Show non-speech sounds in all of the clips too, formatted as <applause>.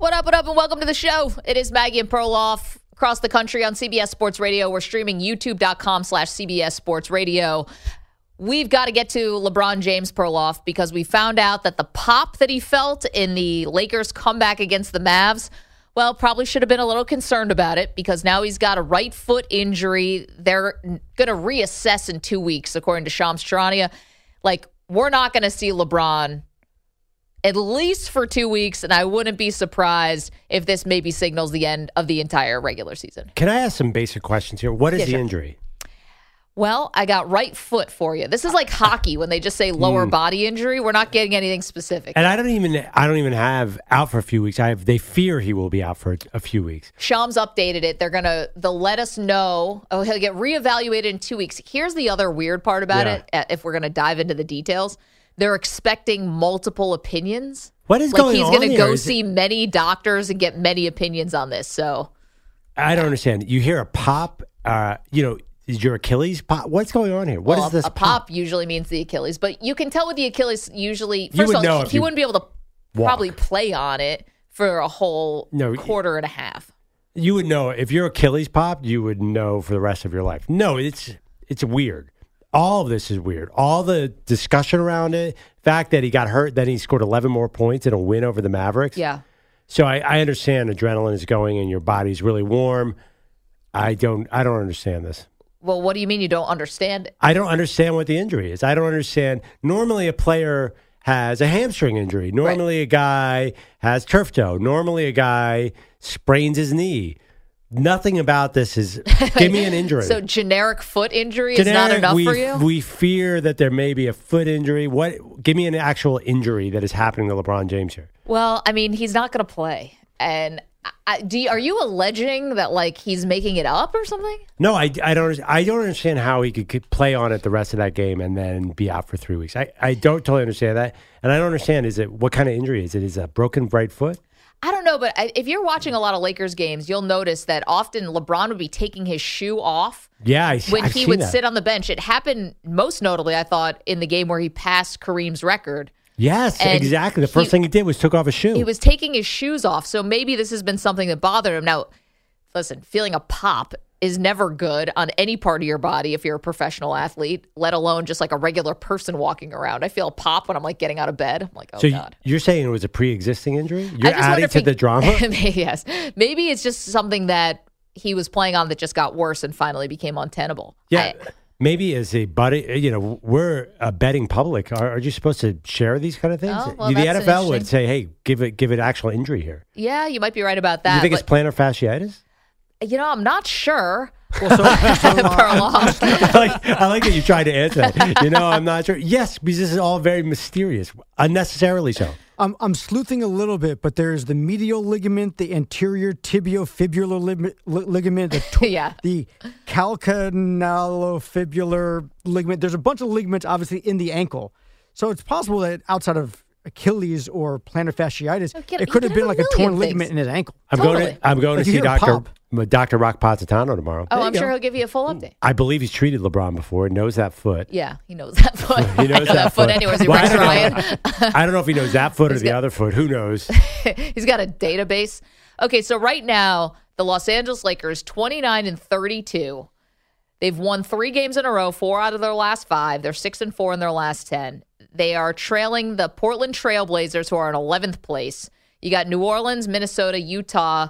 What up, what up, and welcome to the show. It is Maggie and Perloff across the country on CBS Sports Radio. We're streaming youtube.com slash CBS Sports Radio. We've got to get to LeBron James Perloff because we found out that the pop that he felt in the Lakers comeback against the Mavs – well, probably should have been a little concerned about it because now he's got a right foot injury. They're going to reassess in two weeks, according to Shams Charania. Like, we're not going to see LeBron at least for two weeks, and I wouldn't be surprised if this maybe signals the end of the entire regular season. Can I ask some basic questions here? What is Yeah, the sure. injury? Well, I got right foot for you. This is like hockey when they just say lower body injury. We're not getting anything specific. And I don't even I don't even have out for a few weeks. I have they fear he will be out for a few weeks. Shams updated it. They're gonna they'll let us know. Oh, he'll get reevaluated in two weeks. Here's the other weird part about Yeah. it. uh, If we're gonna dive into the details, they're expecting multiple opinions. What is like going he's on He's gonna go Is it- see many doctors and get many opinions on this. So I don't understand. You hear a pop, uh, you know, is your Achilles pop? What's going on here? What is well, a- this a pop usually means the Achilles, but you can tell with the Achilles usually. You First would of all, he you wouldn't be able to walk. probably play on it for a whole No, quarter and a half. You would know if your Achilles popped, you would know for the rest of your life. No, it's it's weird. All of this is weird. All the discussion around it, fact that he got hurt, then he scored 11 more points in a win over the Mavericks. Yeah. So I, I understand adrenaline is going and your body's really warm. I don't I don't understand this. Well, what do you mean you don't understand it? I don't understand what the injury is. I don't understand. Normally, a player has a hamstring injury. Normally, a guy has turf toe. Normally, a guy sprains his knee. Nothing about this is <laughs> give me an injury. So generic foot injury is not enough we, for you. We fear that there may be a foot injury. What? Give me an actual injury that is happening to LeBron James here. Well, I mean, he's not going to play. And I, do you, are you alleging that like he's making it up or something? No, I, I don't. I don't understand how he could, could play on it the rest of that game and then be out for three weeks. I, I don't totally understand that, and I don't understand. Is it what kind of injury is it? Is it a broken right foot? I don't know, but if you're watching a lot of Lakers games, you'll notice that often LeBron would be taking his shoe off Yeah, I, when I've he would that. sit on the bench. It happened most notably, I thought, in the game where he passed Kareem's record. Yes, And exactly. The first he- thing he did was took off his shoe. He was taking his shoes off. So maybe this has been something that bothered him. Now, listen, feeling a pop is never good on any part of your body if you're a professional athlete, let alone just like a regular person walking around. I feel a pop when I'm like getting out of bed. I'm like, oh so God. you're saying it was a pre-existing injury? You're I just wonder adding to he- the drama. <laughs> yes. Maybe it's just something that he was playing on that just got worse and finally became untenable. Yeah. I- Maybe as a buddy, you know, we're a betting public. Are, are you supposed to share these kind of things? Oh, well, the NFL would say, "Hey, give it, give it actual injury here." yeah, you might be right about that. you think it's plantar fasciitis? You know, I'm not sure. Well, so, so <laughs> uh, <laughs> I like, I like that you tried to answer that. You know, I'm not sure. Yes, because this is all very mysterious, unnecessarily so. I'm, I'm sleuthing a little bit, but there's the medial ligament, the anterior tibiofibular lig- li- ligament, the, <laughs> to- Yeah. the calcanealofibular ligament. There's a bunch of ligaments, obviously, in the ankle. So it's possible that outside of Achilles or plantar fasciitis, Oh, it could have been like a a torn million ligament in his ankle. I'm going to I'm going Like to see a Doctor pop. Dr. Rock Positano tomorrow. Oh, I'm sure go. he'll give you a full update. I believe he's treated LeBron before. Knows that foot. Yeah, he knows that <laughs> foot. He knows know <laughs> that, foot. Anyways, he Well, I don't know. <laughs> I don't know if he knows that foot or He's the other foot. Who knows? He's got a database. Okay, so right now, the Los Angeles Lakers 29 and 32. They've won 3 games in a row, 4 out of their last 5. They're 6 and 4 in their last 10. They are trailing the Portland Trailblazers who are in 11th place. You got New Orleans, Minnesota, Utah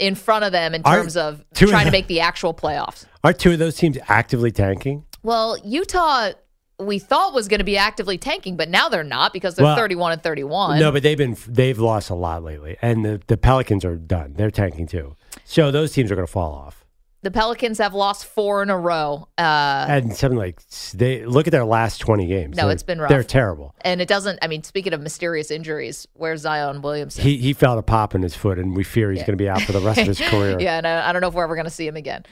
in front of them in terms of trying to make the actual playoffs. Are two of those teams actively tanking? Well, Utah we thought was going to be actively tanking, but now they're not because they're Well, 31 and 31. No, but they've been they've lost a lot lately, and the, the Pelicans are done. They're tanking too. So those teams are going to fall off. The Pelicans have lost four in a row. Uh, And something like they look at their last twenty games. No, They're- it's been rough. They're terrible. and it doesn't, I mean, speaking of mysterious injuries, where's Zion Williamson? He he felt a pop in his foot, and we fear he's going to be out for the rest of his <laughs> career. yeah, and I, I don't know if we're ever going to see him again.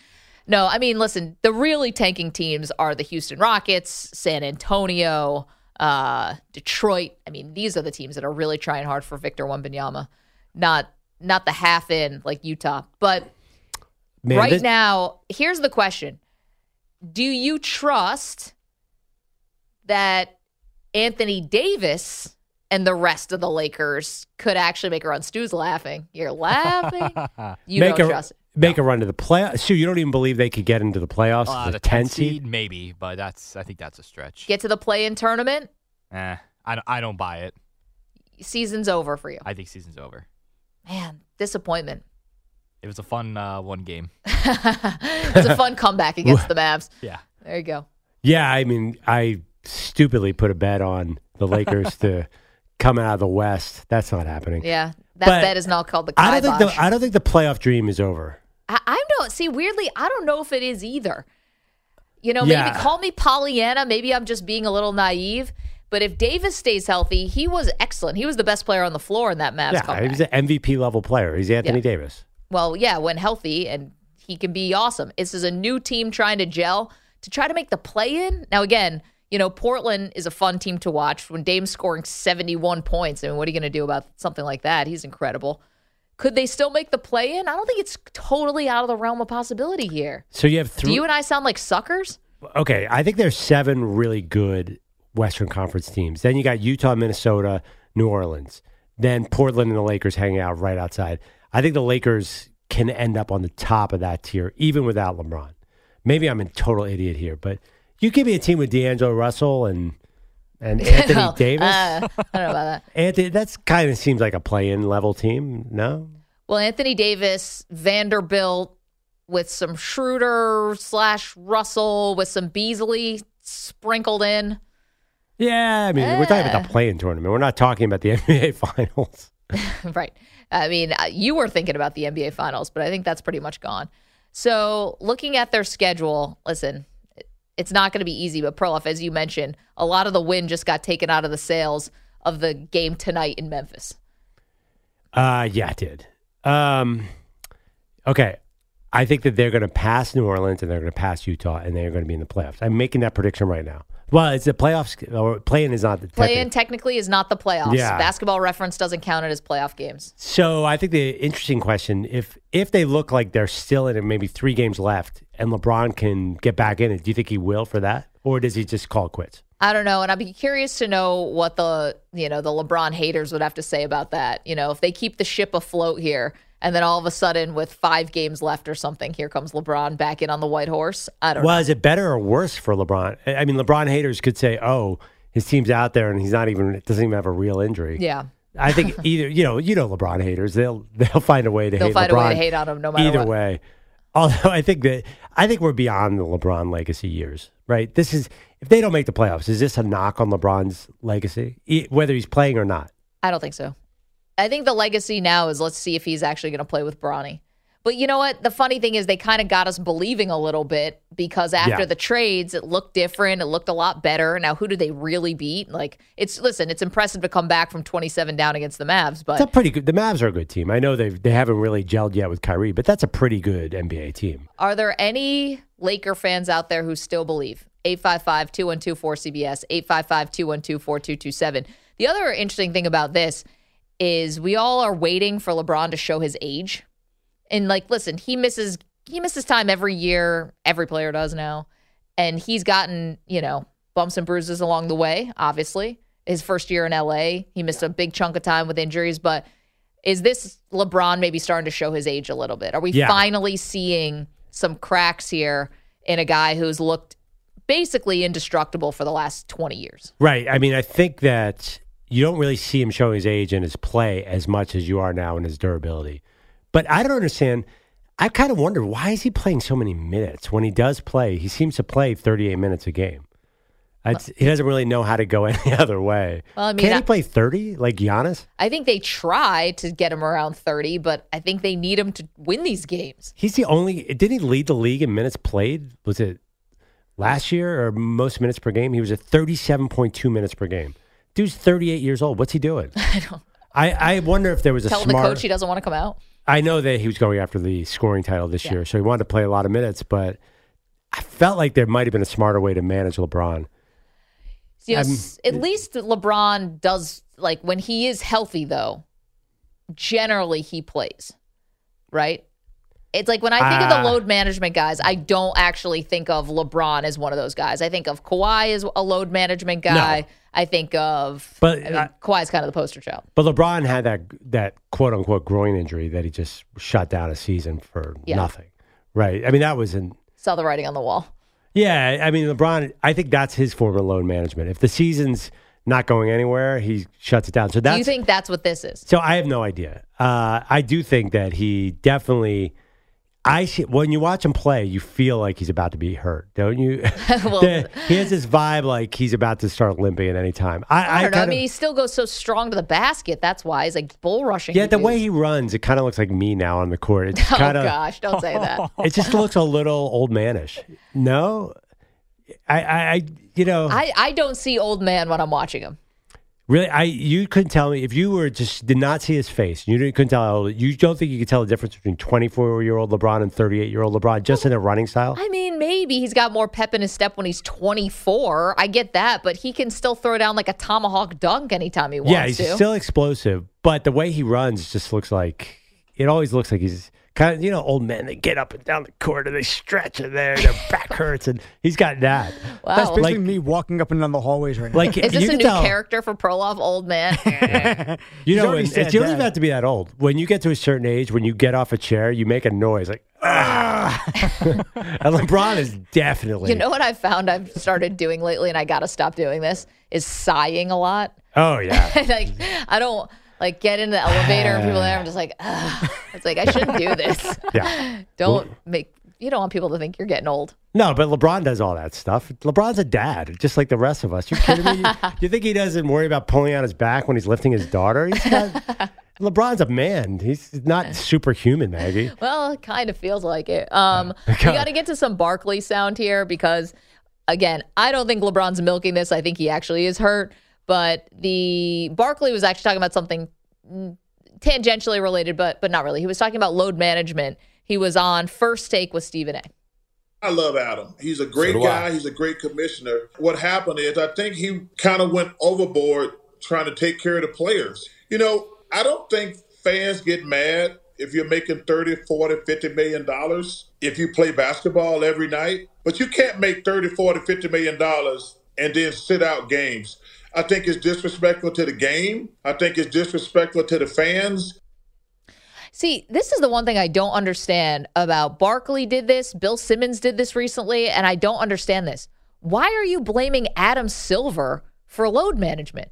No, I mean, listen, the really tanking teams are the Houston Rockets, San Antonio, uh, Detroit. I mean, these are the teams that are really trying hard for Victor Wembanyama, not not the half in like Utah. But Man, right this- now, here's the question: Do you trust that Anthony Davis and the rest of the Lakers could actually make a run? Stu's laughing. You're laughing. <laughs> You make don't a trust it. make a run to the playoffs. So you don't even believe they could get into the playoffs? Uh, the, the 10 10 seed. seed, maybe, but that's I think that's a stretch. Get to the play-in tournament. Eh, I, I don't buy it. Season's over for you. I think season's over. Man, disappointment. It was a fun uh, one game. <laughs> it was a fun comeback against the Mavs. Yeah. There you go. Yeah, I mean, I stupidly put a bet on the Lakers to <laughs> come out of the West. That's not happening. Yeah, that But bet is now called the I don't think kibosh. the I don't think the playoff dream is over. I, I don't see weirdly. I don't know if it is either. You know, Yeah. maybe call me Pollyanna. Maybe I'm just being a little naive. But if Davis stays healthy, he was excellent. He was the best player on the floor in that Mavs yeah, comeback. he was an MVP level player. He's Anthony Yeah. Davis. Well, yeah, when healthy, and he can be awesome. This is a new team trying to gel to try to make the play in. Now, again, you know, Portland is a fun team to watch. When Dame's scoring 71 points, I mean, what are you going to do about something like that? He's incredible. Could they still make the play in? I don't think it's totally out of the realm of possibility here. So you have Do three. you and I sound like suckers? okay, I think there's seven really good Western Conference teams. Then you got Utah, Minnesota, New Orleans. Then Portland and the Lakers hanging out right outside. I think the Lakers can end up on the top of that tier, even without LeBron. Maybe I'm a total idiot here, but you give me a team with D'Angelo Russell and and <laughs> Anthony Well, Davis. uh, I don't know about that. <laughs> Anthony, that's kind of seems like a play-in level team. No, Well, Anthony Davis, Vanderbilt with some Schroeder slash Russell with some Beasley sprinkled in. yeah. I mean, we're talking about the play-in tournament. We're not talking about the <laughs> NBA Finals. right. I mean, uh, you were thinking about the NBA Finals, but I think that's pretty much gone. So, looking at their schedule, listen, it's not going to be easy, but Perloff, as you mentioned, a lot of the win just got taken out of the sales of the game tonight in Memphis. Uh, yeah, it did. Um, okay. I think that they're going to pass New Orleans and they're going to pass Utah and they're going to be in the playoffs. I'm making that prediction right now. Well, it's the playoffs. Or playing is not the Play in technically is not the playoffs. Yeah. Basketball reference doesn't count it as playoff games. So I think the interesting question if if they look like they're still in it, maybe three games left, and LeBron can get back in it, do you think he will for that, or does he just call quits? I don't know, and I'd be curious to know what the you know the LeBron haters would have to say about that. You know, if they keep the ship afloat here, and then all of a sudden, with five games left or something, here comes LeBron back in on the white horse. I don't Well, know. is it better or worse for LeBron? I mean, LeBron haters could say, "Oh, his team's out there and he's not even doesn't even have a real injury." Yeah, I think <laughs> either you know you know LeBron haters they'll <laughs> they'll find a way to hate LeBron. they'll hate find LeBron a way to hate on him no matter either what. way. Although I think that I think we're beyond the LeBron legacy years, right? This is if they don't make the playoffs, is this a knock on LeBron's legacy, whether he's playing or not? I don't think so. I think the legacy now is let's see if he's actually going to play with Bronny. But you know what? The funny thing is they kind of got us believing a little bit because after Yeah. the trades, it looked different. It looked a lot better. Now, who did they really beat? Like, it's listen, it's impressive to come back from 27 down against the Mavs, but a pretty good. The Mavs are a good team. I know they they haven't really gelled yet with Kyrie, but that's a pretty good NBA team. Are there any Laker fans out there who still believe? 855 212 4CBS, 855 212 4227. The other interesting thing about this is we all are waiting for LeBron to show his age. And like, listen, he misses he misses time every year. Every player does now. And he's gotten, you know, bumps and bruises along the way, obviously. His first year in LA, he missed a big chunk of time with injuries, but is this LeBron maybe starting to show his age a little bit? Are we Yeah. finally seeing some cracks here in a guy who's looked basically indestructible for the last 20 years? Right. I mean, I think that you don't really see him showing his age and his play as much as you are now in his durability. But I don't understand. I kind of wonder why is he playing so many minutes when he does play. He seems to play 38 minutes a game. He doesn't really know how to go <laughs> any other way. Well, I mean, Can he play 30 like Giannis? I think they try to get him around 30, but I think they need him to win these games. He's the only. Didn't he lead the league in minutes played? Was it last year or most minutes per game? He was at 37.2 minutes per game. Dude's 38 years old. What's he doing? <laughs> I don't I, I wonder if there was a tell smart. the coach he doesn't want to come out. I know that he was going after the scoring title this Yeah. year, so he wanted to play a lot of minutes, but I felt like there might have been a smarter way to manage LeBron. You know, I'm- at least LeBron does like when he is healthy though. Generally, he plays, right? It's like when I think of Ah. the load management guys, I don't actually think of LeBron as one of those guys. I think of Kawhi as a load management guy. I think of, But, I mean, uh, Kawhi's kind of the poster child. But LeBron had that that quote unquote groin injury that he just shut down a season for Yeah. nothing, right? I mean, that was in. Saw the writing on the wall. Yeah, I mean, LeBron. I think that's his form of load management. If the season's not going anywhere, he shuts it down. So that's Do you think that's what this is? So I have no idea. Uh, I do think that he definitely. I see, when you watch him play, you feel like he's about to be hurt, don't you? <laughs> <laughs> Well- The- he has this vibe like he's about to start limping at any time. I, I don't know. I kinda- mean, he still goes so strong to the basket. That's why he's like bull rushing. yeah, the dudes. way he runs, it kind of looks like me now on the court. It's <laughs> Oh kind of, gosh, don't say that. it just looks a little old manish. No, I, I, I you know, I, I don't see old man when I'm watching him. Really, I you couldn't tell me if you were just did not see his face. You didn't, couldn't tell how old. You don't think you could tell the difference between twenty four year old LeBron and thirty eight year old LeBron just in a running style? I mean, maybe he's got more pep in his step when he's 24. I get that, but he can still throw down like a tomahawk dunk anytime he wants yeah, he's to. still explosive, but the way he runs just looks like it always looks like he's kind of you know old men. They get up and down the court and they stretch and their their back <laughs> hurts, and he's got that. wow. That's basically Like- me walking up and down the hallways right now. Like Is this you a can new tell, character for Perloff, old man? <laughs> You know, already when, said it's, you don't that. even have to be that old. When you get to a certain age, when you get off a chair, you make a noise like ah. <laughs> and LeBron is definitely you know what I've found I've started doing lately, and I got to stop doing this, is sighing a lot. Oh yeah. like, I don't like get in the elevator and people there. I'm just like, Ugh. it's like, I shouldn't do <laughs> this. Yeah. <laughs> don't make, you don't want people to think you're getting old. No, but LeBron does all that stuff. LeBron's a dad, just like the rest of us. You kidding me? You, <laughs> you think he doesn't worry about pulling out his back when he's lifting his daughter? He's not, LeBron's a man. He's not superhuman, Maggie. Well, it kind of feels like it. Um, we got to get to some Barkley sound here because, again, I don't think LeBron's milking this. I think he actually is hurt. But the Barkley was actually talking about something tangentially related, but but not really. He was talking about load management. He was on First Take with Stephen A. I love Adam. He's a great do I. guy. He's a great commissioner. What happened is I think he kind of went overboard trying to take care of the players. You know, I don't think fans get mad if you're making 30, 40, 50 million dollars if you play basketball every night, but you can't make 30, 40, 50 million dollars and then sit out games. I think it's disrespectful to the game. I think it's disrespectful to the fans. See, this is the one thing I don't understand about Barkley did this, Bill Simmons did this recently, and I don't understand this. Why are you blaming Adam Silver for load management?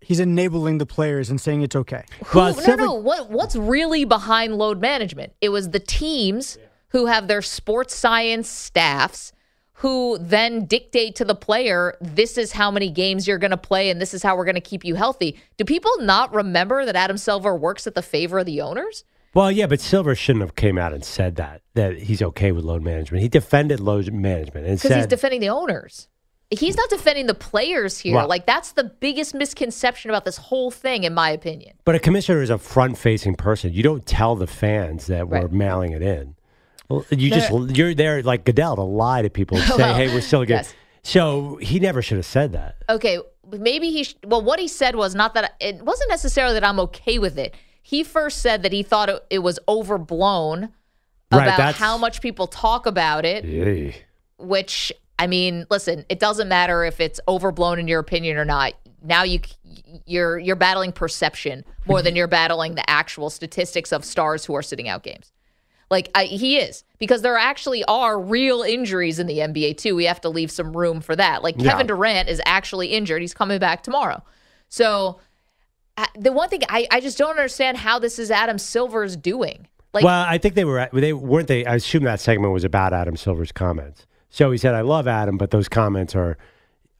He's enabling the players and saying it's okay. Who, Well, no, Silver- no. What, what's really behind load management? It was the teams who have their sports science staffs who then dictate to the player, this is how many games you're going to play and this is how we're going to keep you healthy. Do people not remember that Adam Silver works at the favor of the owners? Well, yeah, but Silver shouldn't have came out and said that that he's okay with load management. He defended load management and Because he's defending the owners. He's not defending the players here. Like that's the biggest misconception about this whole thing, in my opinion. but a commissioner is a front-facing person. You don't tell the fans that we're mailing it in. Well, you just you're there like Goodell to lie to people <laughs> and say, Well, "Hey, we're still good." yes. So he never should have said that. Okay, maybe he. Sh- well, what he said was not that it wasn't necessarily that I'm okay with it. He first said that he thought it, it was overblown Right, about that's- how much people talk about it. Yay. Which I mean, listen, it doesn't matter if it's overblown in your opinion or not. Now you you're you're battling perception more than you're battling the actual statistics of stars who are sitting out games. Like I, he is because there actually are real injuries in the NBA too. We have to leave some room for that. Like Yeah. Kevin Durant is actually injured. He's coming back tomorrow. So the one thing I, I just don't understand how this is Adam Silver's doing. Like, well, I think they were they weren't they. I assume that segment was about Adam Silver's comments. So he said, "I love Adam, but those comments are."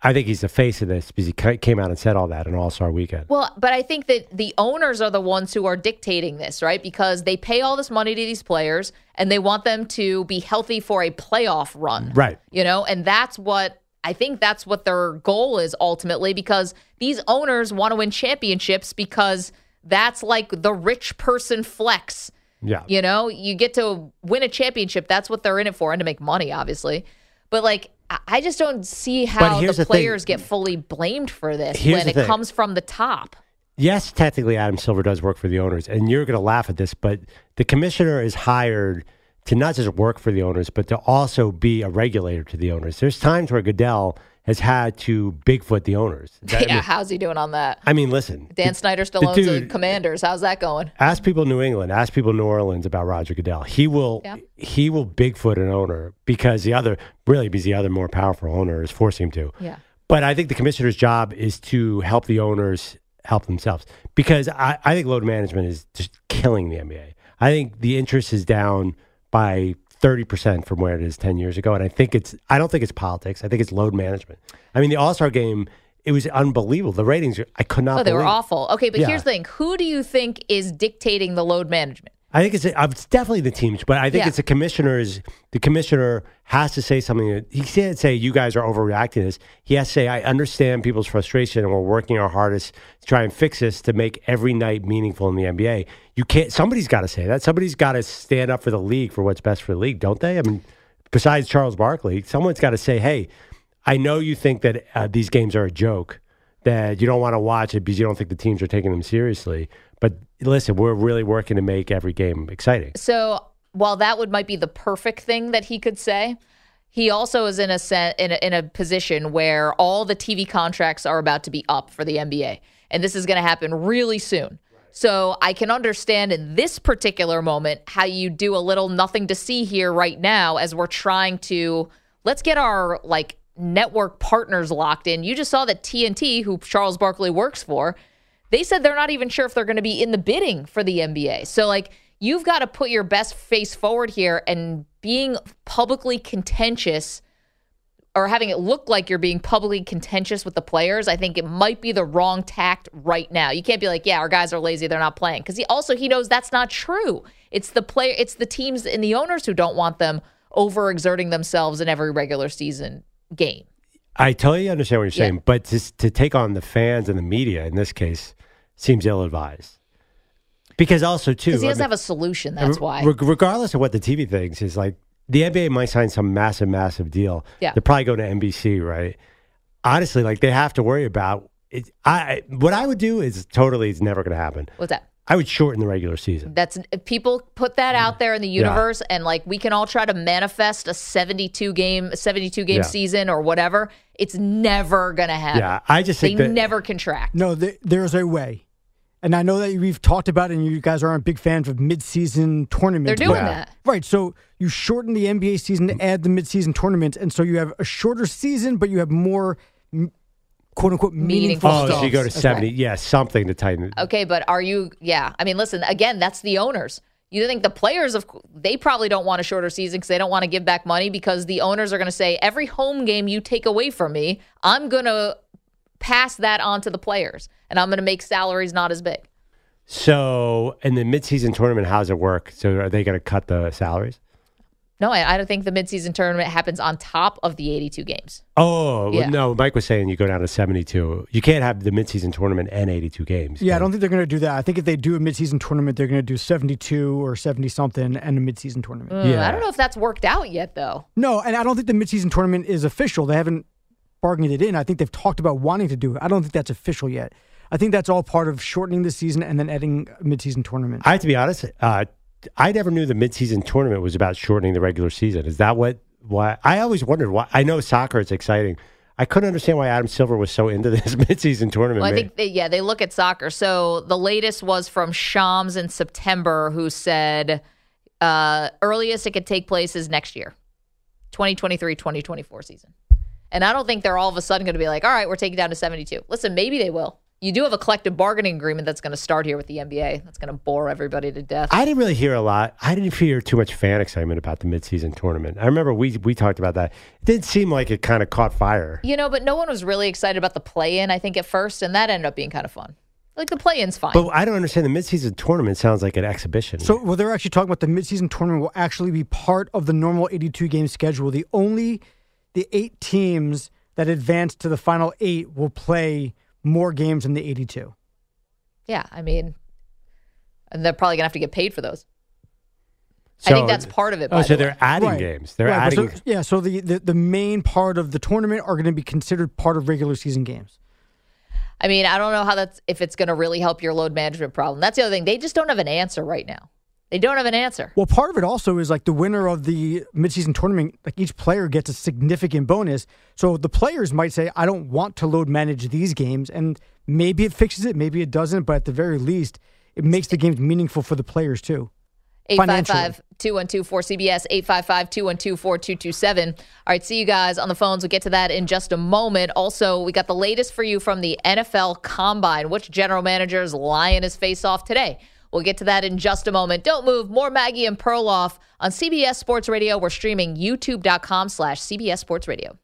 I think he's the face of this because he came out and said all that in All Star Weekend. Well, but I think that the owners are the ones who are dictating this, right? Because they pay all this money to these players and they want them to be healthy for a playoff run. Right. You know, and that's what I think that's what their goal is ultimately because these owners want to win championships because that's like the rich person flex. Yeah. You know, you get to win a championship. That's what they're in it for and to make money, obviously. But like, I- just don't see how the players get fully blamed for this Here's when it thing. comes from the top. yes, technically Adam Silver does work for the owners, and you're going to laugh at this, but the commissioner is hired to not just work for the owners, but to also be a regulator to the owners. There's times where Goodell has had to Bigfoot the owners. I <laughs> yeah, mean, how's he doing on that? I mean, listen, Dan the- Snyder the still owns the Commanders. How's that going? Ask people in New England, ask people in New Orleans about Roger Goodell. He will Yeah. he will Bigfoot an owner because the other really because the other more powerful owner is forcing him to. Yeah. But I think the commissioner's job is to help the owners help themselves because I, I think load management is just killing the NBA. I think the interest is down by 30% from where it is 10 years ago. And I think it's, I don't think it's politics. I think it's load management. I mean, the All Star game, it was unbelievable. The ratings, I could not Oh, they were believe. awful. Okay, but Yeah. here's the thing: who do you think is dictating the load management? I think it's, uh, it's definitely the teams, but I think Yeah. it's the commissioner's. The commissioner has to say something. He can't say you guys are overreacting. to This he has to say I understand people's frustration, and we're working our hardest to try and fix this to make every night meaningful in the NBA. You can't. Somebody's got to say that. Somebody's got to stand up for the league for what's best for the league, don't they? I mean, besides Charles Barkley, someone's got to say, "Hey, I know you think that uh, these games are a joke." That you don't want to watch it because you don't think the teams are taking them seriously. But listen, we're really working to make every game exciting. So while that would might be the perfect thing that he could say, he also is in a in a, in a position where all the TV contracts are about to be up for the NBA, and this is going to happen really soon. So I can understand in this particular moment how you do a little nothing to see here right now as we're trying to let's get our like network partners locked in. You just saw that TNT, who Charles Barkley works for, they said they're not even sure if they're going to be in the bidding for the NBA. So, like, you've got to put your best face forward here and being publicly contentious or having it look like you're being publicly contentious with the players. I think it might be the wrong tact right now. You can't be like, yeah, our guys are lazy, they're not playing. Because he also he knows that's not true. It's the player, it's the teams and the owners who don't want them overexerting themselves in every regular season game. I totally understand what you're Yeah. saying, but to, to take on the fans and the media in this case seems ill advised. Because also too, Because he doesn't mean, have a solution. That's re- why. reg- regardless of what the TV thinks, is like the NBA might sign some massive, massive deal. Yeah. they're probably going to NBC, right? Honestly, like they have to worry about it. I what I would do is totally, it's never going to happen. What's that? I would shorten the regular season. That's people put that out there in the universe, and like we can all try to manifest a seventy-two game, seventy-two game Yeah. season or whatever. It's never gonna happen. Yeah, I just they think that never contract. No, th- there's a way. And I know that we've talked about it, and you guys aren't big fans of mid-season tournaments. They're doing but- that. Right. So you shorten the NBA season to add the mid-season tournaments, and so you have a shorter season, but you have more m- quote unquote meaningful, Meaningful oh, so you go to seventy, right. yeah, something to tighten it. Okay, but are you? Yeah, I mean, listen. Again, that's the owners. You think the players of they probably don't want a shorter season because they don't want to give back money because the owners are going to say every home game you take away from me, I'm going to pass that on to the players, and I'm going to make salaries not as big. So, in the midseason tournament, how does it work? So, are they going to cut the salaries? No, I, I don't think the midseason tournament happens on top of the 82 games. Oh Yeah. no, Mike was saying you go down to seventy-two. You can't have the midseason tournament and eighty-two games. Yeah, I don't think they're going to do that. I think if they do a mid-season tournament, they're going to do 72 or 70 something and a mid-season tournament. Mm, Yeah. I don't know if that's worked out yet, though. No, and I don't think the mid-season tournament is official. They haven't bargained it in. I think they've talked about wanting to do it. I don't think that's official yet. I think that's all part of shortening the season and then adding a mid-season tournament. I have to be honest. Uh, I never knew the midseason tournament was about shortening the regular season. Is that what? Why? I always wondered why. I know soccer is exciting. I couldn't understand why Adam Silver was so into <laughs> this midseason tournament. Well, I think, they, yeah, they look at soccer. So the latest was from Shams in September, who said uh, earliest it could take place is next year, 2023 2024 season. And I don't think they're all of a sudden going to be like, all right, we're taking down to 72. Listen, maybe they will. You do have a collective bargaining agreement that's going to start here with the NBA. That's going to bore everybody to death. I didn't really hear a lot. I didn't hear too much fan excitement about the midseason tournament. I remember we we talked about that. It did seem like it kind of caught fire. you know, but no one was really excited about the play-in. I think at first, and that ended up being kind of fun. Like the play-in's fine. But I don't understand. The midseason tournament sounds like an exhibition. So, well, they're actually talking about the midseason tournament will actually be part of the normal 82 game schedule. The only the eight teams that advance to the final eight will play more games than the 82. yeah, I mean, and they're probably going to have to get paid for those. I think that's part of it. Oh, by so the they're way. adding Right. games. They're Right, adding. so- yeah, so the, the, the main part of the tournament are going to be considered part of regular season games. I mean, I don't know how that's if it's going to really help your load management problem. That's the other thing. They just don't have an answer right now. They don't have an answer. Well, part of it also is like the winner of the midseason tournament, like each player gets a significant bonus. So the players might say, I don't want to load manage these games. And maybe it fixes it, maybe it doesn't. But at the very least, it makes the games meaningful for the players too. 855 212 4CBS, 855 212 4227. All right, see you guys on the phones. We'll get to that in just a moment. Also, we got the latest for you from the NFL Combine. Which general manager is lying his face off today? We'll get to that in just a moment. Don't move. More Maggie and Perloff on CBS Sports Radio. We're streaming youtube.com slash CBS Sports Radio.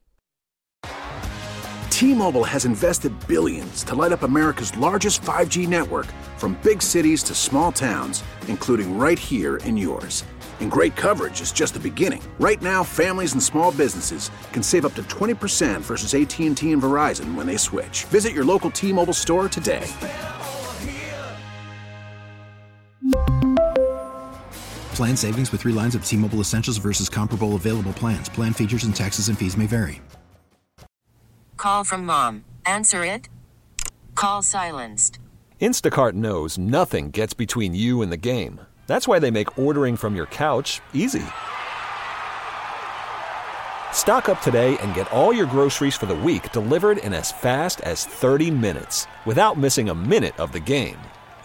T-Mobile has invested billions to light up America's largest 5G network from big cities to small towns, including right here in yours. And great coverage is just the beginning. Right now, families and small businesses can save up to 20% versus AT&T and Verizon when they switch. Visit your local T-Mobile store today. Plan savings with three lines of T Mobile Essentials versus comparable available plans. Plan features and taxes and fees may vary. Call from mom. Answer it. Call silenced. Instacart knows nothing gets between you and the game. That's why they make ordering from your couch easy. Stock up today and get all your groceries for the week delivered in as fast as 30 minutes without missing a minute of the game.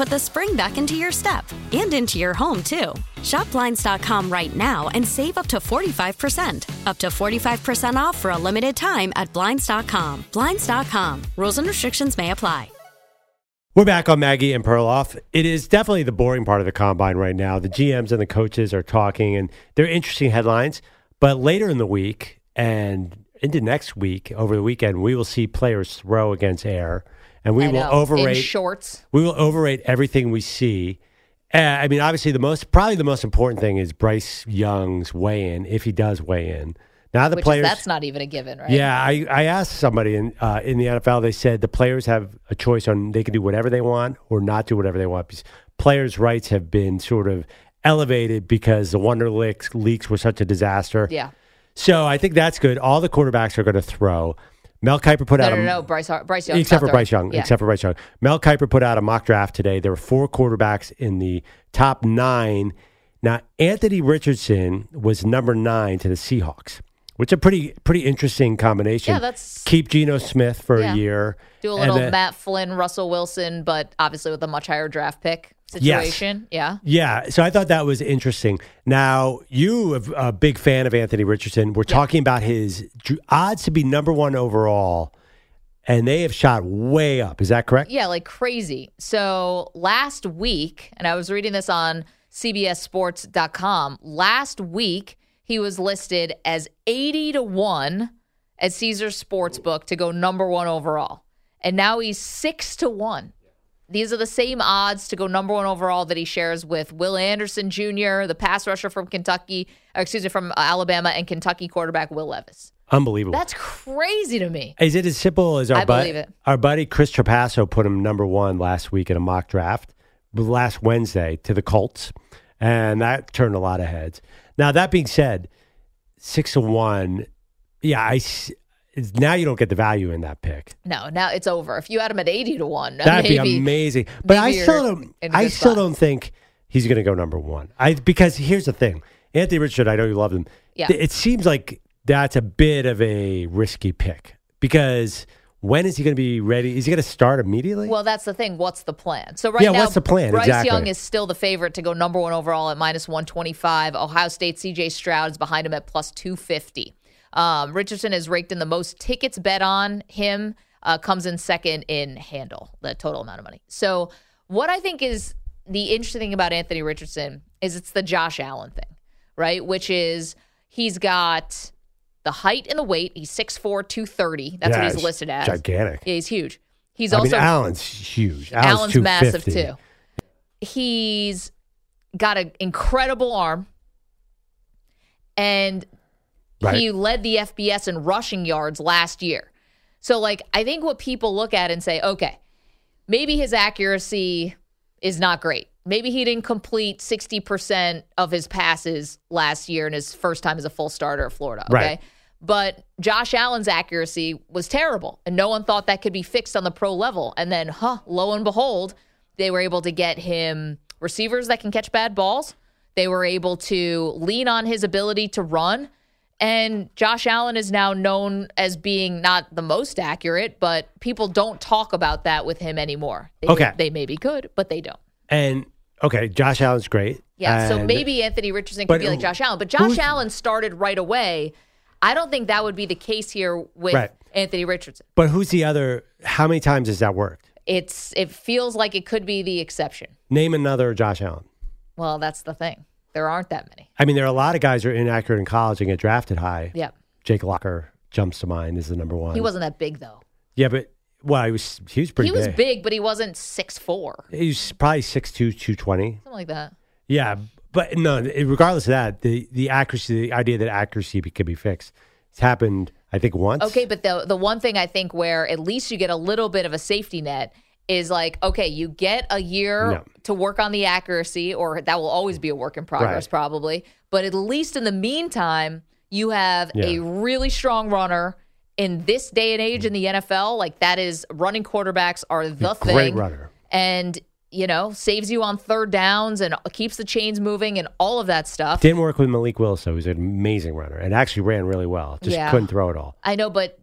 put the spring back into your step and into your home, too. Shop Blinds.com right now and save up to 45%. Up to 45% off for a limited time at Blinds.com. Blinds.com. Rules and restrictions may apply. We're back on Maggie and Perloff. It is definitely the boring part of the combine right now. The GMs and the coaches are talking, and they're interesting headlines. But later in the week and into next week, over the weekend, we will see players throw against air, and we I will know. overrate In shorts. We will overrate everything we see. Uh, I mean, obviously, the most probably the most important thing is Bryce Young's weigh in if he does weigh in. Now the Which players, is, that's not even a given, right? yeah, I, I asked somebody in uh, in the NFL. They said the players have a choice on they can do whatever they want or not do whatever they want. Because players' rights have been sort of elevated because the Wonderlic leaks were such a disaster. Yeah. So I think that's good. All the quarterbacks are going to throw. Mel Kiper put No, out no, a no, Bryce, Bryce Young. except for Bryce Young. Except for Bryce Young. Mel Kiper put out a mock draft today. There were four quarterbacks in the top nine. Now Anthony Richardson was number nine to the Seahawks, which is a pretty pretty interesting combination. Yeah, that's- keep Geno Smith for Yeah. a year. Do a little then- Matt Flynn, Russell Wilson, but obviously with a much higher draft pick Yes. situation. Yeah. Yeah, so I thought that was interesting. Now, you are a big fan of Anthony Richardson. We're talking about his odds to be number one overall, and they have shot way up. Is that correct? Yeah, like crazy. So last week, and I was reading this on CBSSports.com, last week he was listed as 80 to 1 at Caesars Sportsbook to go number one overall. And now he's 6 to 1. These are the same odds to go number one overall that he shares with Will Anderson Jr., the pass rusher from Kentucky, or excuse me, from Alabama, and Kentucky quarterback Will Levis. Unbelievable. That's crazy to me. Is it as simple as our I bud- believe it. our buddy Chris Trapasso put him number one last week in a mock draft last Wednesday to the Colts, and that turned a lot of heads. Now that being said, six to one, yeah, I now you don't get the value in that pick. No, now it's over. If you had him at 80 to 1, <laughs> That'd maybe, be amazing. But I still don't. I still spot. don't think he's going to go number one. I because here's the thing, Anthony Richard. I know you love him. Yeah. It seems like that's a bit of a risky pick because when is he going to be ready? Is he going to start immediately? Well, that's the thing. What's the plan? So right Yeah, now, what's the plan? Bryce Exactly. Young is still the favorite to go number one overall at minus one twenty five. Ohio State C.J. Stroud is behind him at plus two fifty. Um, Richardson is raked in the most tickets bet on him. Uh, comes in second in handle, the total amount of money. So what I think is the interesting thing about Anthony Richardson is it's the Josh Allen thing, right? Which is he's got the height and the weight. He's 6'4", 230. That's Yeah, what he's listed as. gigantic. Yeah, he's huge. He's I also mean, Allen's huge. Allen's, Allen's, massive too. He's got an incredible arm, and Right. he led the FBS in rushing yards last year. So, like, I think what people look at and say, okay, maybe his accuracy is not great. Maybe he didn't complete 60% of his passes last year in his first time as a full starter at Florida. Okay. Right. But Josh Allen's accuracy was terrible, and no one thought that could be fixed on the pro level. And then, huh, lo and behold, they were able to get him receivers that can catch bad balls. They were able to lean on his ability to run. And Josh Allen is now known as being not the most accurate, but people don't talk about that with him anymore. They, Okay. They maybe could, but they don't. And okay, Josh Allen's great. Yeah, so maybe Anthony Richardson could be like Josh Allen, but Josh Allen started right away. I don't think that would be the case here with Right. Anthony Richardson. But who's the other? How many times has that worked? It's it feels like it could be the exception. Name another Josh Allen. Well, that's the thing. There aren't that many. I mean, there are a lot of guys who are inaccurate in college and get drafted high. Yeah. Jake Locker jumps to mind is the number one. He wasn't that big though. Yeah, but well, he was he was pretty he was big. big, but he wasn't six four. He was probably 6'2", 220. Something like that. Yeah, but no, regardless of that, the the accuracy, the idea that accuracy be- can be fixed, it's happened. I think once. Okay, but the the one thing I think where at least you get a little bit of a safety net is like, okay, you get a year No. to work on the accuracy, or that will always be a work in progress, Right. probably. But at least in the meantime, you have a really strong runner. In this day and age in the NFL, like that is running quarterbacks are the thing. Great runner. And, you know, saves you on third downs and keeps the chains moving and all of that stuff. Didn't work with Malik Willis, though. He was an amazing runner and actually ran really well. Just Yeah. couldn't throw it all. I know, but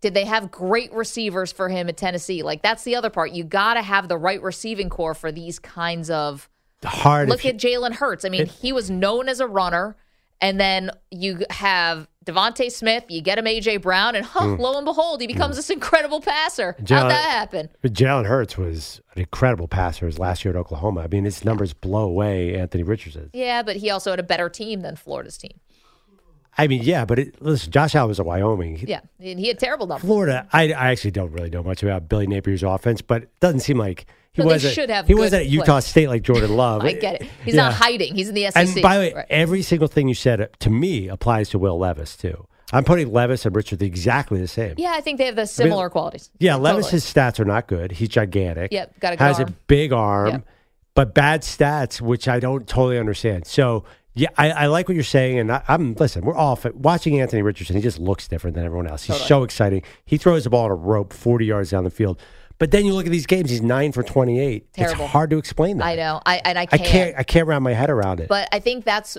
did they have great receivers for him at Tennessee? Like that's the other part. You got to have the right receiving core for these kinds of. Hard. Look at Jalen Hurts. I mean, he was known as a runner, and then you have DeVonta Smith. You get him AJ Brown, and huh, mm. lo and behold, he becomes this incredible passer. Jalen- How'd that happen? But Jalen Hurts was an incredible passer his last year at Oklahoma. I mean, his numbers blow away Anthony Richardson. Yeah, but he also had a better team than Florida's team. I mean, yeah, but it, listen, Josh Allen was at Wyoming. Yeah, and he had terrible numbers. Florida, I, I actually don't really know much about Billy Napier's offense, but it doesn't seem like he was. at- should have He was at Utah. State like Jordan <laughs> Love. I get it. He's Yeah. not hiding. He's in the SEC. And by the way, Right. every single thing you said uh, to me applies to Will Levis too. I'm putting Levis and Richard exactly the same. yeah, I think they have the similar qualities. Yeah, Levis, Totally. his stats are not good. He's gigantic. Yep, got a good has a big arm, Yep. but bad stats, which I don't totally understand. So yeah, I, I like what you're saying, and I, I'm listen. We're fa- watching Anthony Richardson. He just looks different than everyone else. He's Totally. so exciting. He throws the ball on a rope 40 yards down the field. But then you look at these games. He's nine for 28. Terrible. It's hard to explain that. I know. I and I I can't. can't. I can't wrap my head around it. But I think that's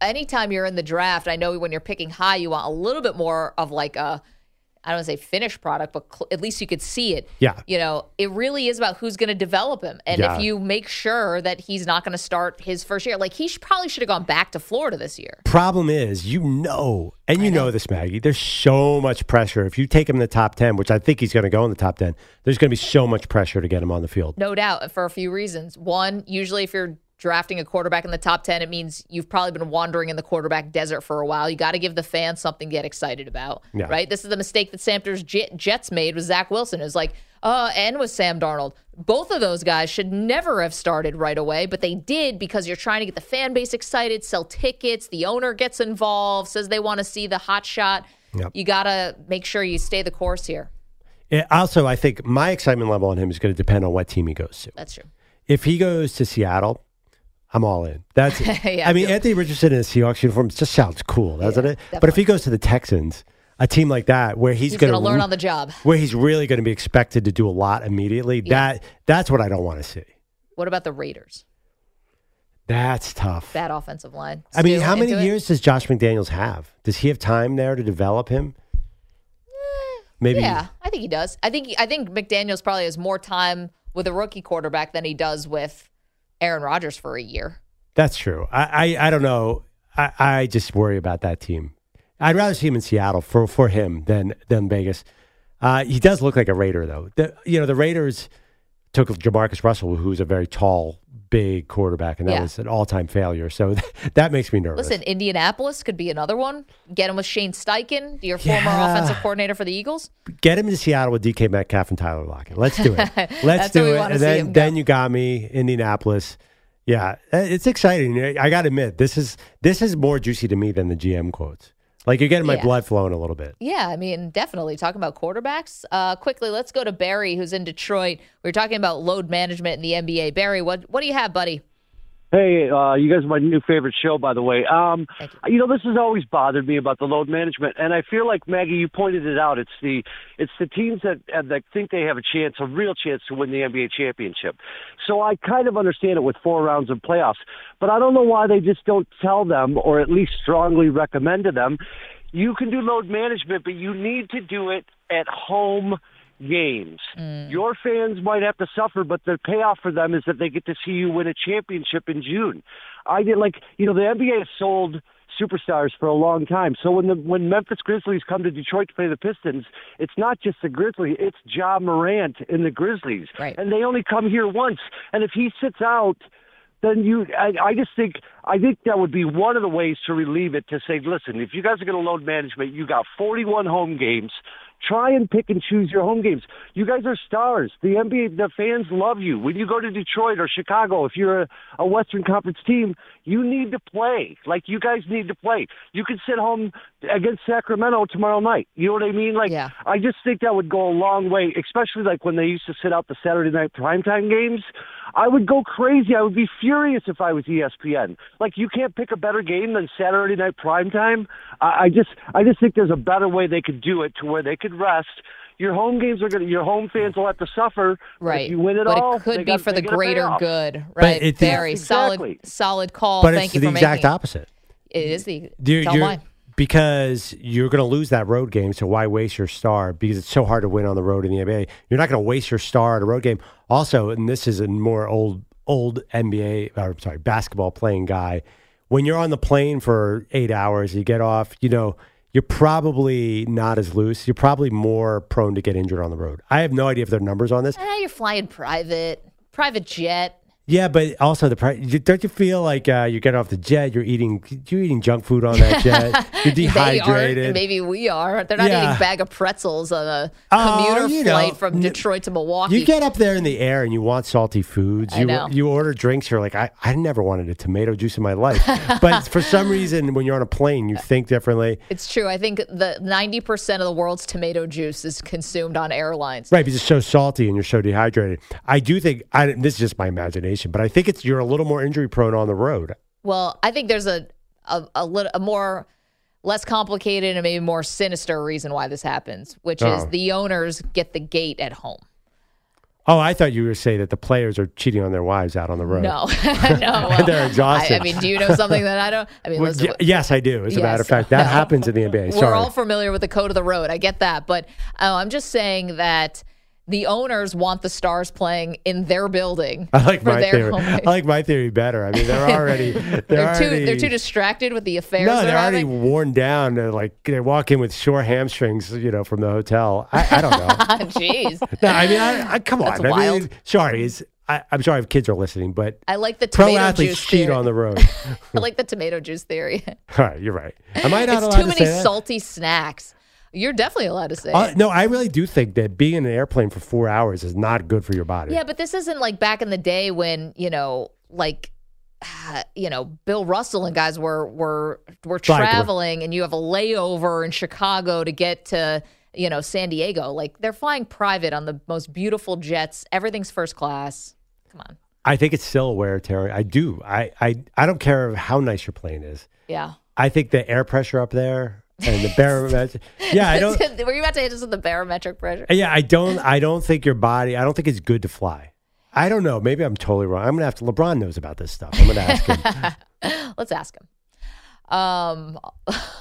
anytime you're in the draft. I know when you're picking high, you want a little bit more of like a, I don't want to say finished product, but cl- at least you could see it. Yeah. You know, it really is about who's going to develop him, and Yeah. if you make sure that he's not going to start his first year, like he should, probably should have gone back to Florida this year. Problem is, you know, and you know. this, Maggie. There's so much pressure. If you take him in the top ten, which I think he's going to go in the top ten, there's going to be so much pressure to get him on the field. No doubt, for a few reasons. One, usually if you're drafting a quarterback in the top 10, it means you've probably been wandering in the quarterback desert for a while. You got to give the fans something to get excited about, Yeah. right? This is the mistake that Samter's Jet- Jets made with Zach Wilson. It was like, uh, and with Sam Darnold. Both of those guys should never have started right away, but they did because you're trying to get the fan base excited, sell tickets. The owner gets involved, says they want to see the hot shot. Yep. You got to make sure you stay the course here. Yeah, also, I think my excitement level on him is going to depend on what team he goes to. That's true. If he goes to Seattle, I'm all in. That's. <laughs> Yeah, I mean, feel- Anthony Richardson in a Seahawks uniform just sounds cool, doesn't Yeah, it? But if he goes to the Texans, a team like that where he's, He's going to learn on the job. where he's really going to be expected to do a lot immediately, Yeah. that that's what I don't want to see. What about the Raiders? That's tough. Bad offensive line. I mean, how many into it? years does Josh McDaniels have? Does he have time there to develop him? Eh, Maybe. Yeah, I think he does. I think I think McDaniels probably has more time with a rookie quarterback than he does with Aaron Rodgers for a year. That's true. I, I, I don't know. I, I just worry about that team. I'd rather see him in Seattle for, for him than than Vegas. Uh, he does look like a Raider, though. The, you know, the Raiders took JaMarcus Russell, who's a very tall, big quarterback, and that Yeah. was an all time failure. So <laughs> that makes me nervous. Listen, Indianapolis could be another one. Get him with Shane Steichen, your former Yeah. offensive coordinator for the Eagles. Get him to Seattle with DK Metcalf and Tyler Lockett. Let's do it. <laughs> Let's do it. And then, then you got me, Indianapolis. Yeah, it's exciting. I got to admit, this is this is more juicy to me than the GM quotes. Like you're getting my Yeah. blood flowing a little bit. Yeah, I mean, definitely talking about quarterbacks. Uh, quickly, let's go to Barry, who's in Detroit. We are talking about load management in the NBA. Barry, what what do you have, buddy? Hey, uh, you guys are my new favorite show, by the way. Um, you know, this has always bothered me about the load management, and I feel like Maggie, you pointed it out. It's the it's the teams that that think they have a chance, a real chance to win the NBA championship. So I kind of understand it with four rounds of playoffs, but I don't know why they just don't tell them, or at least strongly recommend to them, you can do load management, but you need to do it at home games. Mm. Your fans might have to suffer, but the payoff for them is that they get to see you win a championship in June. I did like you know the NBA has sold superstars for a long time. So when the when Memphis Grizzlies come to Detroit to play the Pistons, it's not just the Grizzlies, it's Ja Morant and the Grizzlies. Right. And they only come here once. And if he sits out then you I, I just think I think that would be one of the ways to relieve it to say, listen, if you guys are going to load management, you got 41 home games. Try and pick and choose your home games. You guys are stars. The NBA, the fans love you. When you go to Detroit or Chicago, if you're a, a Western Conference team, you need to play. Like you guys need to play. You can sit home against Sacramento tomorrow night. You know what I mean? Like Yeah. I just think that would go a long way, especially like when they used to sit out the Saturday night primetime games. I would go crazy. I would be furious if I was ESPN. Like you can't pick a better game than Saturday night primetime. I, I just, I just think there's a better way they could do it to where they could rest. Your home games are gonna, your home fans will have to suffer. Right. If you win it but all, it could be got- for the greater good, right? it's- Very Yes, solid, solid call. but Thank it's you the for exact making opposite. It is the You're- tell you're- why. because you're going to lose that road game. So why waste your star? Because it's so hard to win on the road in the NBA. You're not going to waste your star at a road game. Also, and this is a more old old NBA or sorry basketball playing guy. When you're on the plane for eight hours, you get off. You know you're probably not as loose. You're probably more prone to get injured on the road. I have no idea if there are numbers on this. Eh, you're flying private, private jet. Yeah, but also the price. Don't you feel like uh, you get off the jet? You're eating. You're eating junk food on that jet. You're <laughs> dehydrated. maybe we are. They're not Yeah. eating a bag of pretzels on a Oh, commuter you know, flight from Detroit to Milwaukee. You get up there in the air and you want salty foods. You you order drinks. You're like, I, I never wanted a tomato juice in my life. but <laughs> for some reason, when you're on a plane, you think differently. It's true. I think the 90% of the world's tomato juice is consumed on airlines. Right, because it's so salty and you're so dehydrated. I do think I, this is just my imagination, but I think it's you're a little more injury prone on the road. Well, I think there's a a, a, little, a more less complicated and maybe more sinister reason why this happens, which is Oh. the owners get the gate at home. Oh, I thought you were saying that the players are cheating on their wives out on the road. No, <laughs> no. <laughs> well, They're exhausted. I, I mean, do you know something that I don't? I mean, Well, listen, yes, I do. As a matter of fact, that <laughs> happens in the NBA. We're all familiar with the code of the road. I get that, but uh, I'm just saying that the owners want the stars playing in their building. I like for my their theory. home I like my theory better. I mean, they're <laughs> already they're, They're, too already, they're too distracted with the affairs. No, they're, they're already having. worn down. They're like they walk in with sore hamstrings, you know, from the hotel. I, I don't know. <laughs> Jeez. no, I mean, I, I come on. That's I mean, sorry, it's, I, I'm sorry if kids are listening, but I like the pro tomato athletes juice cheat theory. on the road. <laughs> I like the tomato juice theory. All right, you're right. Am I not it's allowed too to many salty snacks. You're definitely allowed to say Uh, no, I really do think that being in an airplane for four hours is not good for your body. Yeah, but this isn't like back in the day when you know, like, you know, Bill Russell and guys were were were traveling, and you have a layover in Chicago to get to you know San Diego. Like they're flying private on the most beautiful jets. Everything's first class. Come on. I think it's still a wear, Terry. I do. I, I, I don't care how nice your plane is. Yeah. I think the air pressure up there and the barometric. <laughs> yeah, I don't. <laughs> Were you about to hit us with the barometric pressure? Yeah, I don't. I don't think your body. I don't think it's good to fly. I don't know. Maybe I'm totally wrong. I'm gonna have to. LeBron knows about this stuff. I'm gonna ask him. <laughs> Let's ask him. Um,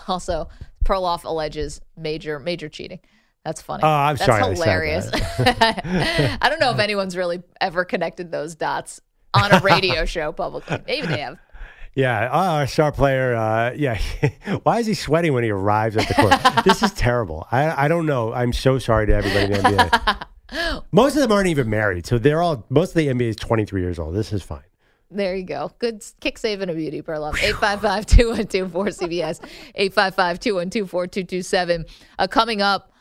also, Perloff alleges major major cheating. That's funny. Oh, I'm That's sorry I hilarious. I don't know if anyone's really ever connected those dots on a radio show publicly. Maybe they have. Yeah. Our star player. Uh, yeah. <laughs> Why is he sweating when he arrives at the court? <laughs> this is terrible. I, I don't know. I'm so sorry to everybody in the NBA. <laughs> most of them aren't even married, so they're all. Most of the NBA is 23 years old. This is fine. There you go. Good kick save and a beauty, Perloff. 855 212 4CBS. 855 212 4227. Uh, Coming up,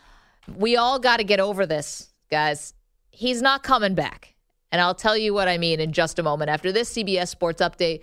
we all got to get over this, guys. He's not coming back. And I'll tell you what I mean in just a moment after this CBS Sports Update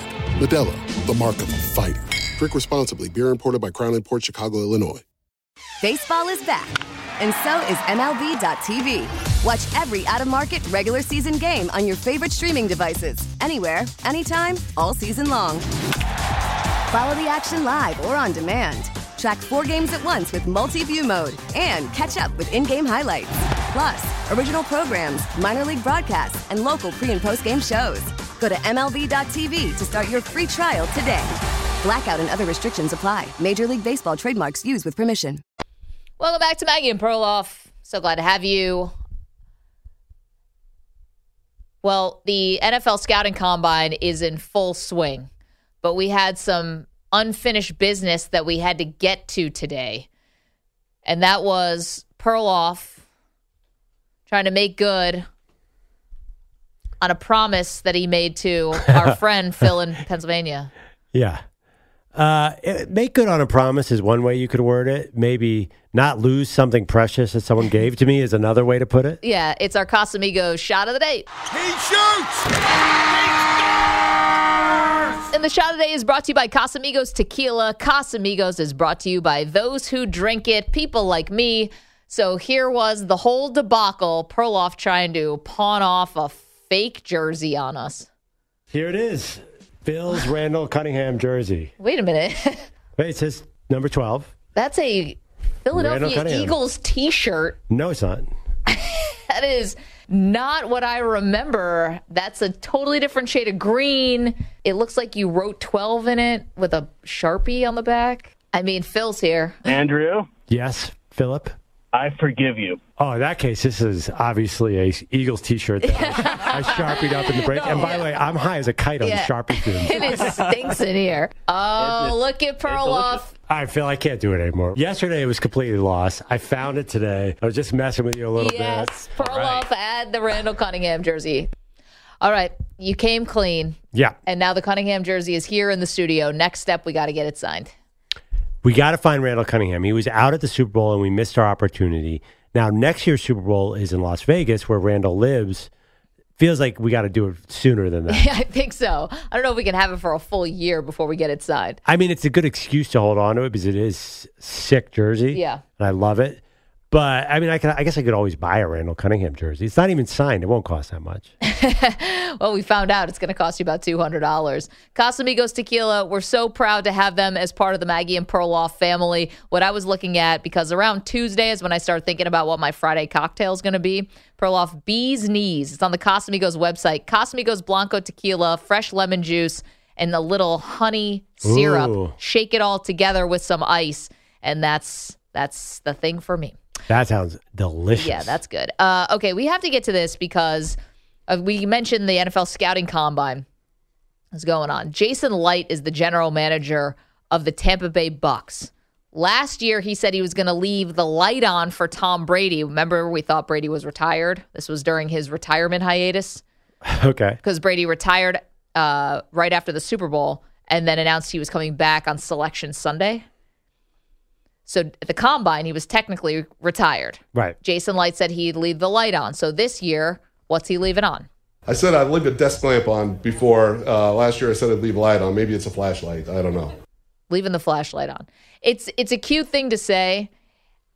Modelo, the mark of a fighter. Drink responsibly. Beer imported by Crown Imports Chicago, Illinois. Baseball is back, and so is MLB.tv. Watch every out of market regular season game on your favorite streaming devices, anywhere, anytime, all season long. Follow the action live or on demand. Track four games at once with multi view mode and catch up with in game highlights. Plus, original programs, minor league broadcasts, and local pre and post game shows. Go to MLB.tv to start your free trial today. Blackout and other restrictions apply. Major League Baseball trademarks used with permission. Welcome back to Maggie and Perloff. So glad to have you. Well, the NFL scouting combine is in full swing, but we had some unfinished business that we had to get to today. And that was Perloff trying to make good on a promise that he made to <laughs> our friend Phil in Pennsylvania. Yeah. Uh, it- make good on a promise is one way you could word it. Maybe not lose something precious that someone <laughs> gave to me is another way to put it. Yeah, it's our Casamigos shot of the day. He shoots! And the shot of the day is brought to you by Casamigos Tequila. Casamigos is brought to you by those who drink it, people like me. So here was the whole debacle. Perloff trying to pawn off a fake jersey on us. Here it is. Phil's Randall Cunningham jersey. Wait a minute. <laughs> Wait, it says number 12. That's a Philadelphia Eagles t shirt. No, it's not. <laughs> That is not what I remember. That's a totally different shade of green. It looks like you wrote 12 in it with a Sharpie on the back. I mean, Phil's here. <laughs> Andrew, Yes, Philip. I forgive you. Oh, in that case, this is obviously a Eagles T-shirt that I, I sharpied up in the break. <laughs> And by the way, I'm high as a kite on Yeah. the Sharpie fumes. <laughs> it stinks in here. Oh, look at Perloff. I feel I can't do it anymore. Yesterday it was completely lost. I found it today. I was just messing with you a little bit. Yes, bit. Perloff add the Randall Cunningham jersey. All right, you came clean, Yeah. and now the Cunningham jersey is here in the studio. Next step, we got to get it signed. We got to find Randall Cunningham. He was out at the Super Bowl and we missed our opportunity. Now, next year's Super Bowl is in Las Vegas where Randall lives. Feels like we got to do it sooner than that. <laughs> I think so. I don't know if we can have it for a full year before we get it signed. I mean, it's a good excuse to hold on to it because it is sick jersey. Yeah. And I love it. But I mean, I, can, I guess I could always buy a Randall Cunningham jersey. It's not even signed. It won't cost that much. <laughs> Well, we found out it's going to cost you about $200. Casamigos Tequila, we're so proud to have them as part of the Maggie and Perloff family. What I was looking at, because around Tuesday is when I started thinking about what my Friday cocktail is going to be. Perloff Bee's Knees. It's on the Casamigos website. Casamigos Blanco Tequila, fresh lemon juice, and the little honey syrup. Ooh. Shake it all together with some ice, and that's that's the thing for me. That sounds delicious. Yeah, that's good. Uh, okay, we have to get to this because uh, we mentioned the NFL scouting combine is going on. Jason Licht is the general manager of the Tampa Bay Bucs. Last year, he said he was going to leave the light on for Tom Brady. Remember, we thought Brady was retired. This was during his retirement hiatus <laughs> okay. because Brady retired uh, right after the Super Bowl and then announced he was coming back on Selection Sunday. So at the combine, he was technically retired. Right. Jason Licht said he'd leave the light on. So this year, what's he leaving on? I said I'd leave a desk lamp on before. Uh, last year I said I'd leave a light on. Maybe it's a flashlight. I don't know. Leaving the flashlight on. It's it's a cute thing to say.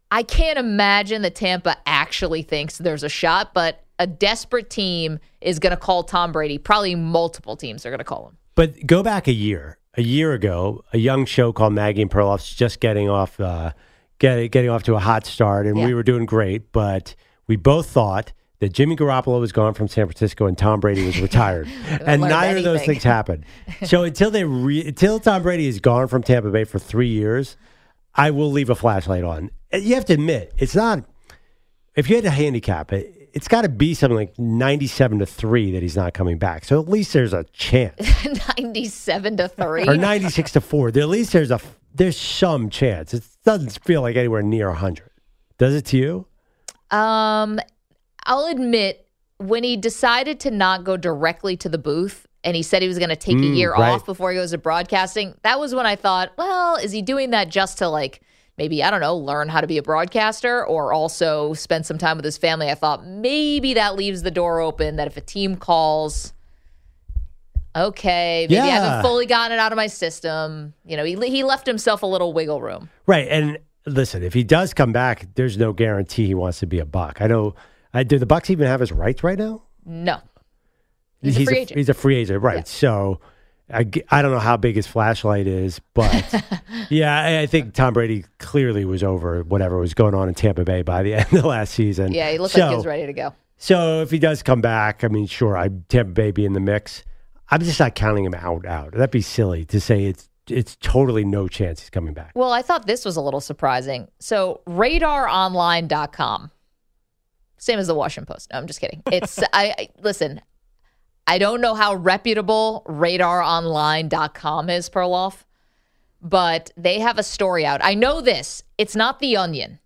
I can't imagine that Tampa actually thinks there's a shot, but a desperate team is going to call Tom Brady. Probably multiple teams are going to call him. But go back a year. A year ago, a young show called Maggie and Perloff's just getting off, uh, getting getting off to a hot start, and Yeah. we were doing great. But we both thought that Jimmy Garoppolo was gone from San Francisco and Tom Brady was retired, <laughs> and neither of those things happened. <laughs> So until they re- until Tom Brady is gone from Tampa Bay for three years, I will leave a flashlight on. You have to admit, it's not. If you had to handicap it, it's got to be something like ninety-seven to three that he's not coming back. So at least there's a chance. <laughs> 97 to 3. or 96 to 4 at least there's a there's some chance it doesn't feel like anywhere near 100 does it to you Um, I'll admit when he decided to not go directly to the booth and he said he was going to take a Mm, year right. off before he goes to broadcasting, that was when I thought, well, is he doing that just to like maybe I don't know, learn how to be a broadcaster or also spend some time with his family? I thought maybe that leaves the door open that if a team calls Okay, maybe I haven't fully gotten it out of my system. You know, he he left himself a little wiggle room. right and listen if he does come back there's no guarantee he wants to be a buck i know I, do the bucks even have his rights right now No, He's a free agent. he's a free agent right so I, I don't know how big his flashlight is but <laughs> yeah I, I think tom brady clearly was over whatever was going on in tampa bay by the <laughs> end of last season yeah, he looked So- like he was ready to go. So if he does come back, I mean, sure, I Tampa Bay be in the mix. I'm just not counting him out. Out. That'd be silly to say it's it's totally no chance he's coming back. Well, I thought this was a little surprising. So, radaronline.com, same as the Washington Post. No, I'm just kidding. It's, <laughs> I, I listen, I don't know how reputable radaronline.com is, Perloff, but they have a story out. I know this. It's not The Onion,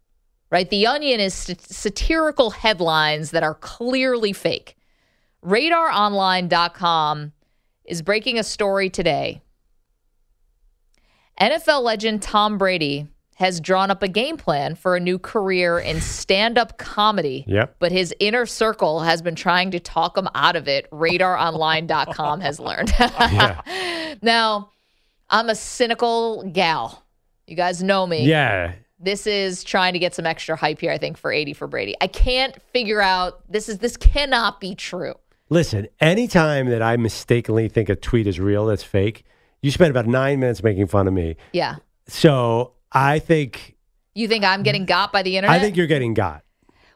right? The Onion is sat- satirical headlines that are clearly fake. Radaronline.com is breaking a story today NFL legend Tom Brady has drawn up a game plan for a new career in stand up comedy. Yep. But his inner circle has been trying to talk him out of it, radaronline.com has learned. <laughs> yeah. Now, I'm a cynical gal. You guys know me. Yeah. This is trying to get some extra hype here, I think, for 80 for Brady. I can't figure out this is this cannot be true. Listen, anytime that I mistakenly think a tweet is real, that's fake. You spend about nine minutes making fun of me. Yeah. So I think You think I'm getting got by the internet? I think you're getting got.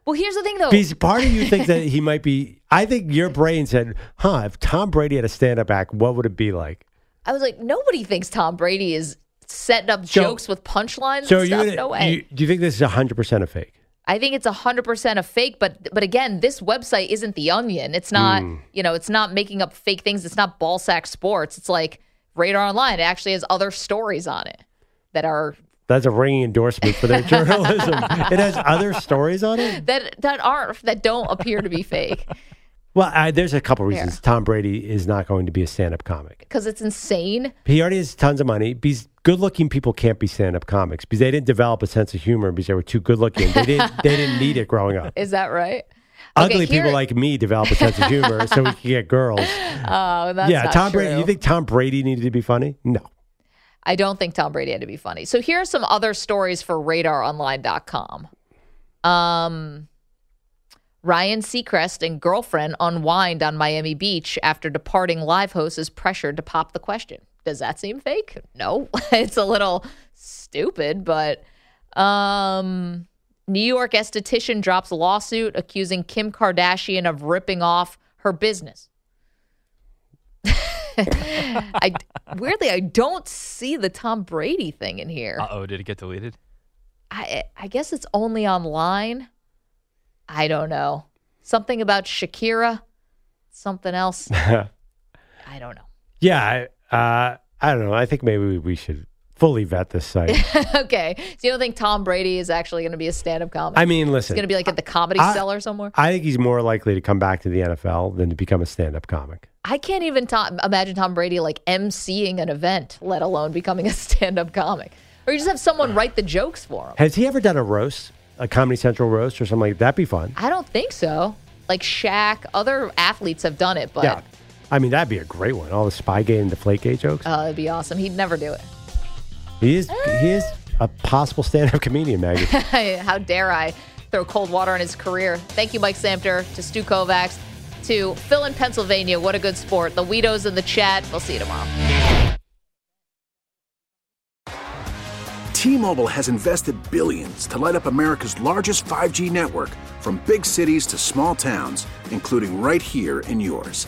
well, here's the thing though. Because part of you thinks that he <laughs> might be. I think your brain said, "Huh? If Tom Brady had a stand-up act, what would it be like?" I was like, nobody thinks Tom Brady is setting up So- jokes with punchlines So you, no way. you do you think this is hundred percent a fake? I think it's hundred percent a fake, but but again, this website isn't the Onion. It's not Hmm. you know, it's not making up fake things. It's not Ballsack Sports. It's like Radar Online. It actually has other stories on it that are That's a ringing endorsement for their <laughs> journalism. it has other stories on it. that that aren't that don't appear to be fake Well, I, there's a couple reasons. Tom Brady is not going to be a stand-up comic. because it's insane. He already has tons of money. Because good-looking people can't be stand-up comics because they didn't develop a sense of humor because they were too good-looking. They didn't. <laughs> they didn't need it growing up. Is that right? Ugly Okay, here- people like me develop a sense of humor so we can get girls. <laughs> Oh, that's yeah, Tom true. Brady. You think Tom Brady needed to be funny? No. I don't think Tom Brady had to be funny. So here are some other stories for radaronline.com. Um, Ryan Seacrest and girlfriend unwind on Miami Beach after departing live host is pressured to pop the question. Does that seem fake? No. <laughs> it's a little stupid, but um New York esthetician drops lawsuit accusing Kim Kardashian of ripping off her business. <laughs> I weirdly I don't see the Tom Brady thing in here. Uh oh, did it get deleted? I I guess it's only online. I don't know. Something about Shakira, something else. <laughs> I don't know. Yeah, I, uh, I don't know. I think maybe we, we should fully vet this site. <laughs> okay. So you don't think Tom Brady is actually going to be a stand-up comic? I mean, listen. He's going to be like at the comedy I- cellar somewhere. I think he's more likely to come back to the NFL than to become a stand-up comic. I can't even imagine Tom Brady like emceeing an event, let alone becoming a <laughs> stand-up comic. Or you just have someone <sighs> write the jokes for him. Has he ever done a roast, a Comedy Central roast, or something like that? That'd be fun. I don't think so. Like Shaq, other athletes have done it, but yeah, I mean that'd be a great one. All the Spygate and Deflategate jokes. uh, it'd be awesome. He'd never do it. He is he is a possible stand-up comedian, Maggie. <laughs> How dare I throw cold water on his career? Thank you, Mike Samter, to Stu Kovacs, to Phil in Pennsylvania. What a good sport. The Weedos in the chat. We'll see you tomorrow. T-Mobile has invested billions to light up America's largest 5G network from big cities to small towns, including right here in yours.